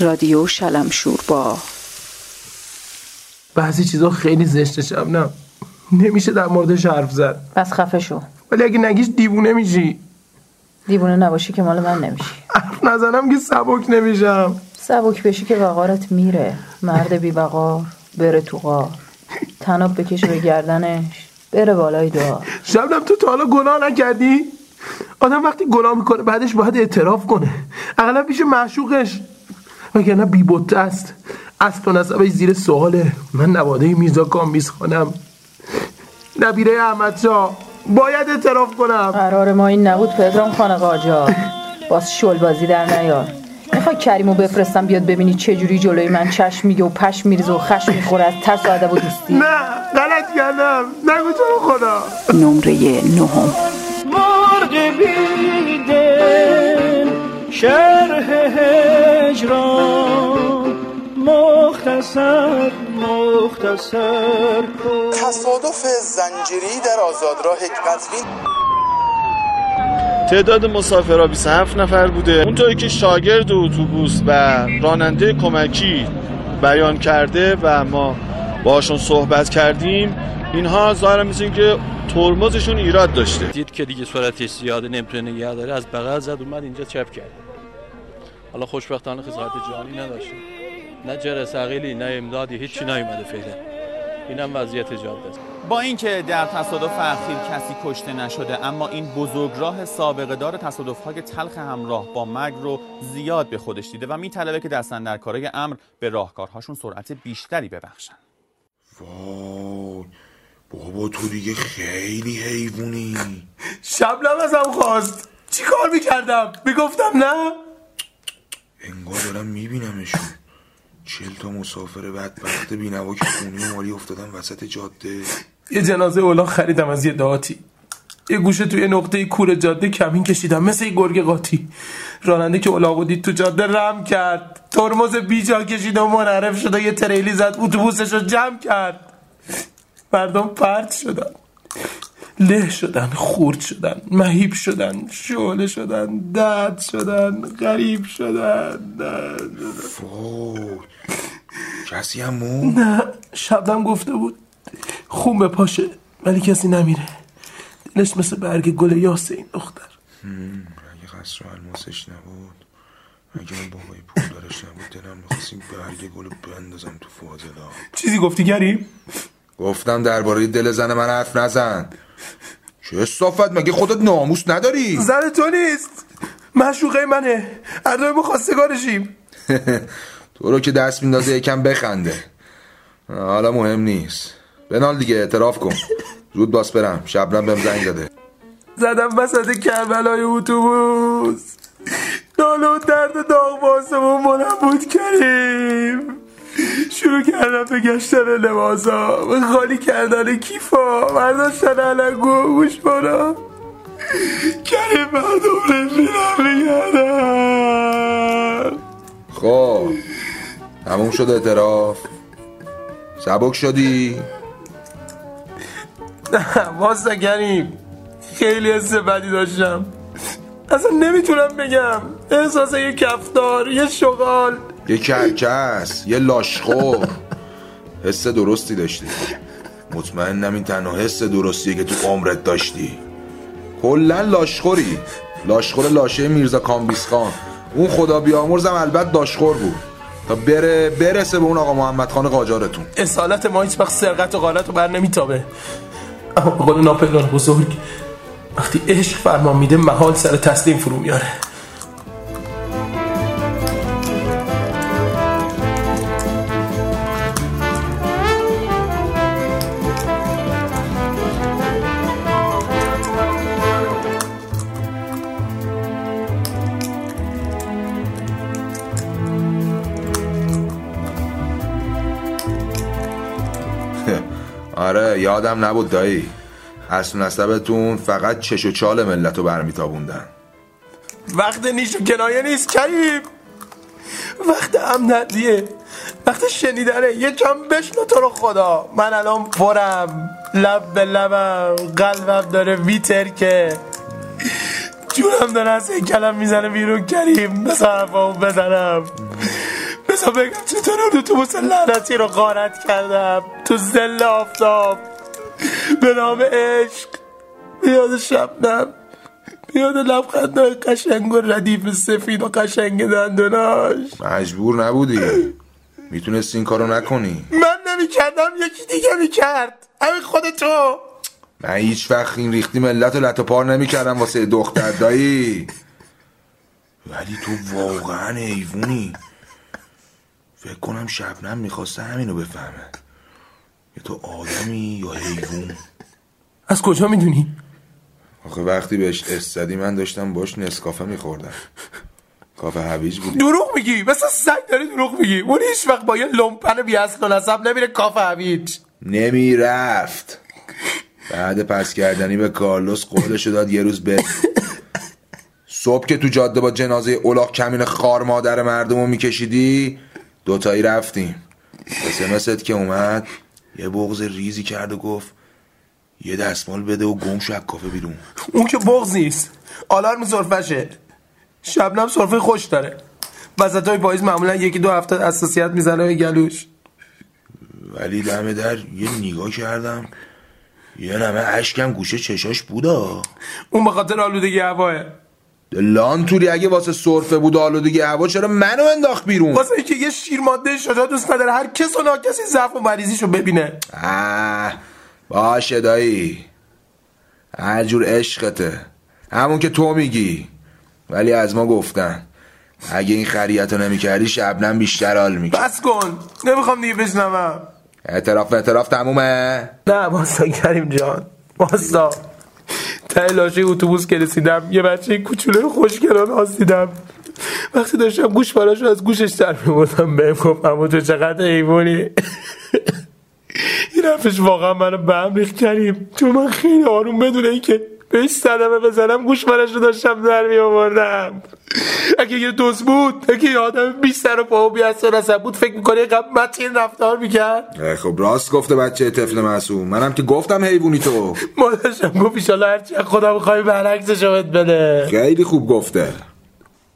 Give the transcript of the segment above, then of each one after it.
رادیو شلمشور با بعضی چیزا خیلی زشته شبنم نمیشه در موردش حرف زد. پس خفه شو. ولی اگه نگیش دیوونه میشی. دیوونه نباشی که مال من نمیشی. حرف نزنم که سبک نمیشم. سبک بشی که وقارت میره. مرد بی وقار بره تو غار. تناب بکشه به گردنش. بره بالای دار شبنم تو تا حالا گناه نکردی؟ آدم وقتی گناه می‌کنه بعدش باید اعتراف کنه. اقلا پیش معشوقش. وگرنه بیبوته است. اصل و نسبش زیر سواله. من نواده میرزا کامبیز خانم. نبیره احمد شا باید اعتراف کنم. قرار ما این نبود پدرام خانه قاجار باز شل بازی در نیار. می‌خوای کریمو بفرستم بیاد ببینی چه جوری جلوی من چشم میگه و پش میریزه و خشم می‌خوره. از ترس و ادب و دوستی. نه غلط کردم. نگو تو خدا. نمره نهم. مرغ بیدل شرح هجران. مختصر مختصر کن. تصادف زنجیری در آزادراه قزوین تعداد مسافرها 27 نفر بوده. اونطوری که شاگرد اتوبوس و راننده کمکی بیان کرده و ما باشون صحبت کردیم اینها ظاهرا مثل که ترمزشون ایراد داشته. دید که دیگه سرعتش زیاده نمی‌تونه نگه داره از بغل زد اومد اینجا چپ کرد. حالا خوشبختانه خسارت جانی نداشته نه جرس عقیلی نه امدادی هیچی نیومده فعلا. اینم وضعیت جاده است. با اینکه در تصادف اخیر کسی کشته نشده اما این بزرگراه سابقه دار تصادف های تلخ همراه با مرگ رو زیاد به خودش دیده و میطلبه که دستن در کارای امر به راهکارهاشون سرعت بیشتری ببخشن. وای بابا تو دیگه خیلی حیوونی شبنم ازم خواست. چی کار می‌کردم؟ می‌گفتم نه؟ انگار دارم میبینمشون. چل تا مسافر بدبخت بینوا که خونی و مالی افتادن وسط جاده. یه جنازه اولا خریدم از یه دهاتی یه گوشه توی نقطه کور جاده کمین کشیدم مثل یه گرگ قاطی. راننده که اولاغو دید تو جاده رم کرد. ترمز بیجا کشید و منعرف شد یه تریلی زد اتوبوسش رو جمع کرد. مردم پرت شدن. له شدن خورد شدن مهیب شدن شعله شدن درد شدن غریب شدن. وای کسی هم مون نه شبنم گفته بود. خون به پاشه ولی کسی نمیره. دلش مثل برگ گل یاس این دختر اگه قصر و الماسش نبود اگه اون بابای پول دارش نبود دلم می‌خواست این برگ گل بندازم تو فاضلا چیزی گفتی گریم؟ گفتم درباره دل زن من حرف نزن. چه صافت مگه خودت ناموس نداری؟ زن تو نیست. مشوقه منه. هر دوی ما خواستگارشیم. تو رو که دست میندازه یکم بخنده. حالا مهم نیست. بنال دیگه اعتراف کن. زود باس برم. شبنم بهم زنگ داده. زدم وسط کربلای اتوبوس. ناله و درد داغ باسمون منبود کریم. شروع کردم به گشتن لباسا. به خالی کردن کیفا. برداشتن علنگو گوش برا کریم مردم رفیدم میگردم خب تموم شد اعتراف. سبک شدی؟ واسه کریم خیلی حس بدی داشتم. اصلا نمی‌تونم بگم. احساس یه کفتار یه شغال. یه کرکس یه لاشخور. حس درستی داشتی. مطمئنم این تنها حس درستیه که تو عمرت داشتی. کلا لاشخوری. لاشخور لاشه میرزا کامبیس خان. اون خدا بیامرزم البته لاشخور بود. تا بره برسه به اون آقا محمد خان قاجارتون. اصالت ما هیچ وقت سرقت و غارت رو بر نمیتابه. اما قول ناپلئون بزرگ وقتی عشق فرمان میده محال سر تسلیم فرو میاره. یادم نبود دایی. اصل نسبتون فقط چش و چال ملت رو برمیتابوندن. وقت نیش و کنایه نیست کریم. وقت امنتیه وقت شنیدنه. یه کم بشنو تو رو خدا. من الان پرم. لب به لبم. قلبم داره ویتر که جونم داره از کلم می‌زنه بیرون کریم. بس حرفامو بزنم. بذار بگم چطور اون اتوبوس لعنتی رو غارت کردم؟ تو زل آفتاب. به نام عشق. بیاد شبنم. بیاد لبخندهای قشنگ و ردیف سفید و قشنگ دندوناش. مجبور نبودی. می‌تونستی این کارو نکنی. من نمی‌کردم یکی دیگه می‌کرد. همین خود تو. من هیچ وقت این ریختی ملت و لط و پار نمی‌کردم واسه دختر دایی. ولی تو واقعا حیوونی. فکر کنم شبنم می‌خواسته همینو بفهمه. یه تو آدمی یا حیوون از کجا می‌دونی؟ آخه وقتی بهش استدی من داشتم باش نسکافه میخوردم. کافه هویج بود دروغ میگی. مثل سگ داری دروغ میگی. اون هیچ وقت با یه لومپن بی اصل و نسب نمیره کافه هویج. نمی‌رفت. بعد پس کردنی به کارلوس قولشو داد یه روز به صبح که تو جاده با جنازه اولاق کمین خار مادر مردمو میکشیدی دوتایی رفتیم. اسمست که اومد یه بغز ریزی کرد و گفت یه دستمال بده و گم شو کافه بیرون. اون که بغز نیست. آلارم سرفشه. شبنم سرفه خوش داره. وسط های پاییز معمولا یکی دو هفته اساسیت می‌زنه به گلوش. ولی دم در یه نگاه کردم یه نمه عشقم گوشه چشاش بودا. اون به خاطر آلودگی هواه. لان توری اگه واسه سرفه بود آلودگی هوا چرا منو انداخت بیرون؟ واسه اینکه یه شیر ماده شجاع دوست نداره هر کس و ناکسی ضعف و مریضیشو ببینه. اه باشه دایی. هر جور عشقته. همون که تو میگی. ولی از ما گفتن. اگه این خریت رو نمی کردی شبنم بیشتر حال می‌کرد. بس کن. نمی‌خوام دیگه بشنوم. اعتراف اعتراف تمومه. نه واسا کریم جان. واسا. ته لاشه اتوبوس که رسیدم یه بچه کوچولو خوشگلان هاست دیدم وقتی داشتم گوش رو از گوشش در میبردم بهم گفت اما تو چقدر حیوانی این حرفش واقعا منو به هم ریخت کریم. چون من خیلی آروم بدون اینکه بهش صدمه بزنم گوش رو داشتم در می آوردم اگه یه دوست بود اگه یه آدم بی سر و پا و بی اثر بود فکر می‌کنه قبل متین رفتار می‌کرد. خب راست گفته بچه طفل معصوم. منم که گفتم حیوونی تو. مادرشم گفت ایشالا هرچی خدا بخوای برعکسش بده. خیلی خوب گفته.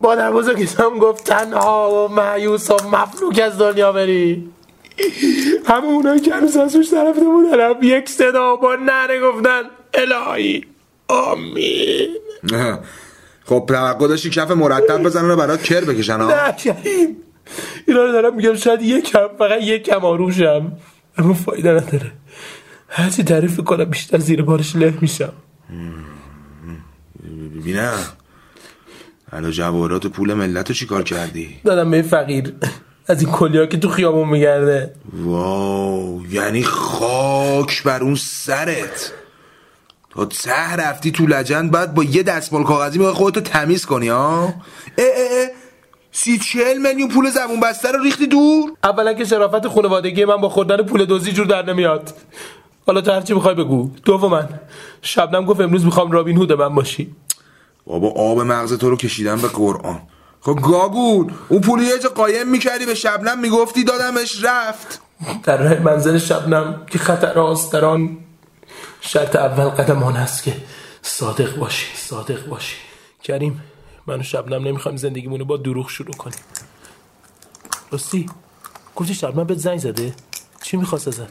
مادر بزرگیشم گفت تنها و معیوس و مفلوک از دنیا بری. همه اونایی که هنوز از روش طرفته بودن یک صدا با نره گفتن الهی. آمین. خب توقع داشتی کف مرتب بزنن و برات کر بکشن ها نه اینا رو دارم میگم شاید یکم فقط یکم آروشم اما فایده نداره. هرچی تعریف کنم بیشتر زیر بارش له میشم. ببینم حالا جوارات و پول ملت رو چیکار کردی؟ دادم به فقیر. از این کلیا که تو خیابون میگرده. واو یعنی خاک بر اون سرت. تا ته رفتی تو لجند بعد با یه دستمال کاغذی می‌خوای خودتو تمیز کنی ها؟ اه اه اه. سی چهل میلیون پول زبون بسته رو ریختی دور؟ اولا که شرافت خانوادگی من با خوردن پول دوزی جور در نمیاد. حالا تو هرچی می‌خوای بگو. دوم من شبنم گفت امروز می‌خوام رابین هود من باشی. بابا آب مغز تو رو کشیدم به قرآن. خب گاگون اون پول یه جا قایم می‌کردی به شبنم می‌گفتی دادمش رفت. در راه منزل شبنم که خطر آن شرط اول قدم آن است که صادق باشی صادق باشی. کریم من و شبنم نمی‌خوایم زندگیمونو با دروغ شروع کنیم. راستی گفتی شبنم به زنگ زده؟ چی می‌خواست ازت؟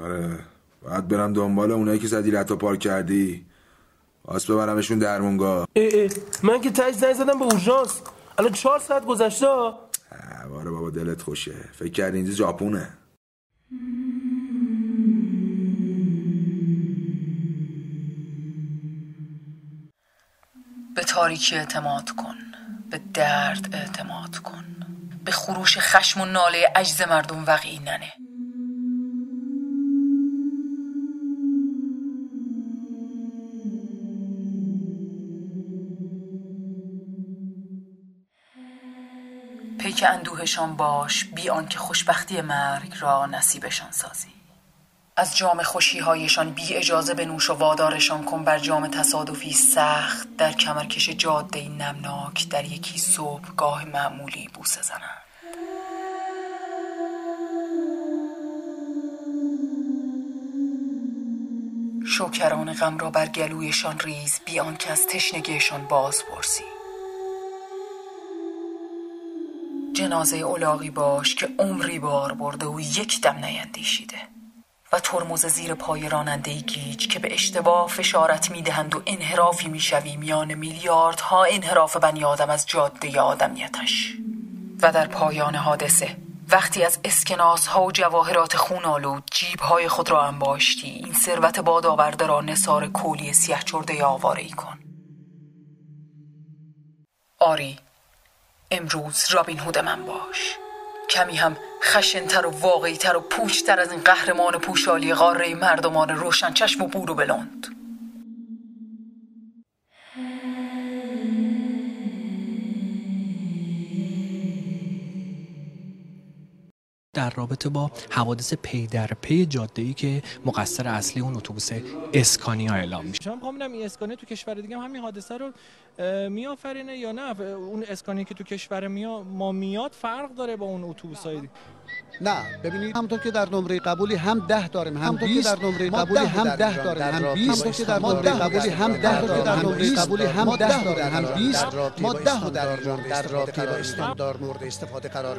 آره باید برم دنبال اونایی که زدی لطا پارک کردی. آس ببرمشون درمونگاه. اه اه من که تش زنگ زدم به اورژانس. الان چهار ساعت گذشته. باره بابا دلت خوشه. فکر کردی اینجا ژاپونه؟ تاریکی اعتماد کن. به درد اعتماد کن. به خروش خشم و ناله عجز مردم وقعی ننه. پیک اندوهشان باش. بی آنکه خوشبختی مرگ را نصیبشان سازی. از جام خوشیهایشان بی اجازه به نوش و وادارشان کن بر جام تصادفی سخت. در کمرکش جاده نمناک در یکی صبحگاه معمولی بوسه زنند. شوکران غم را بر گلویشان ریز بی آنکه از تشنگیشان باز پرسی جنازه اولاغی باش که عمری بار برده و یک دم نیندیشیده. و ترمز زیر پای راننده گیج که به اشتباه فشارت می‌دهند و انحرافی می‌شوی میان میلیاردها انحراف بنی آدم از جاده آدمیتش. و در پایان حادثه وقتی از اسکناس ها و جواهرات خون آلود جیب های خود را انباشتی این ثروت باد آورده را نثار کولی سیه چرده آواره ای کن. آری امروز رابین هود من باش. کمی هم خشنتر و واقعیتر و پوچتر از این قهرمان پوشالی قاره مردمان روشن چشم و بور و بلند در رابطه با حوادث پی در پی جاده ای که مقصر اصلی اون اتوبوس اسکانیا اعلام میشه. شما می‌خوام این اسکانیا تو کشور دیگه هم همین حادثه رو میآفرینه یا نه؟ اون اسکانی که تو کشور میا ما میاد فرق داره با اون اتوبوس های نه ببینید. همونطور که در نمره قبولی هم ده داریم هم 20 در نمره قبولی هم ده داریم هم 20 که در نمره قبولی هم ده داریم. هم 20 قبولی هم ده داریم. هم 20 ما 10 در رابطه با استاندار مورد استفاده قرار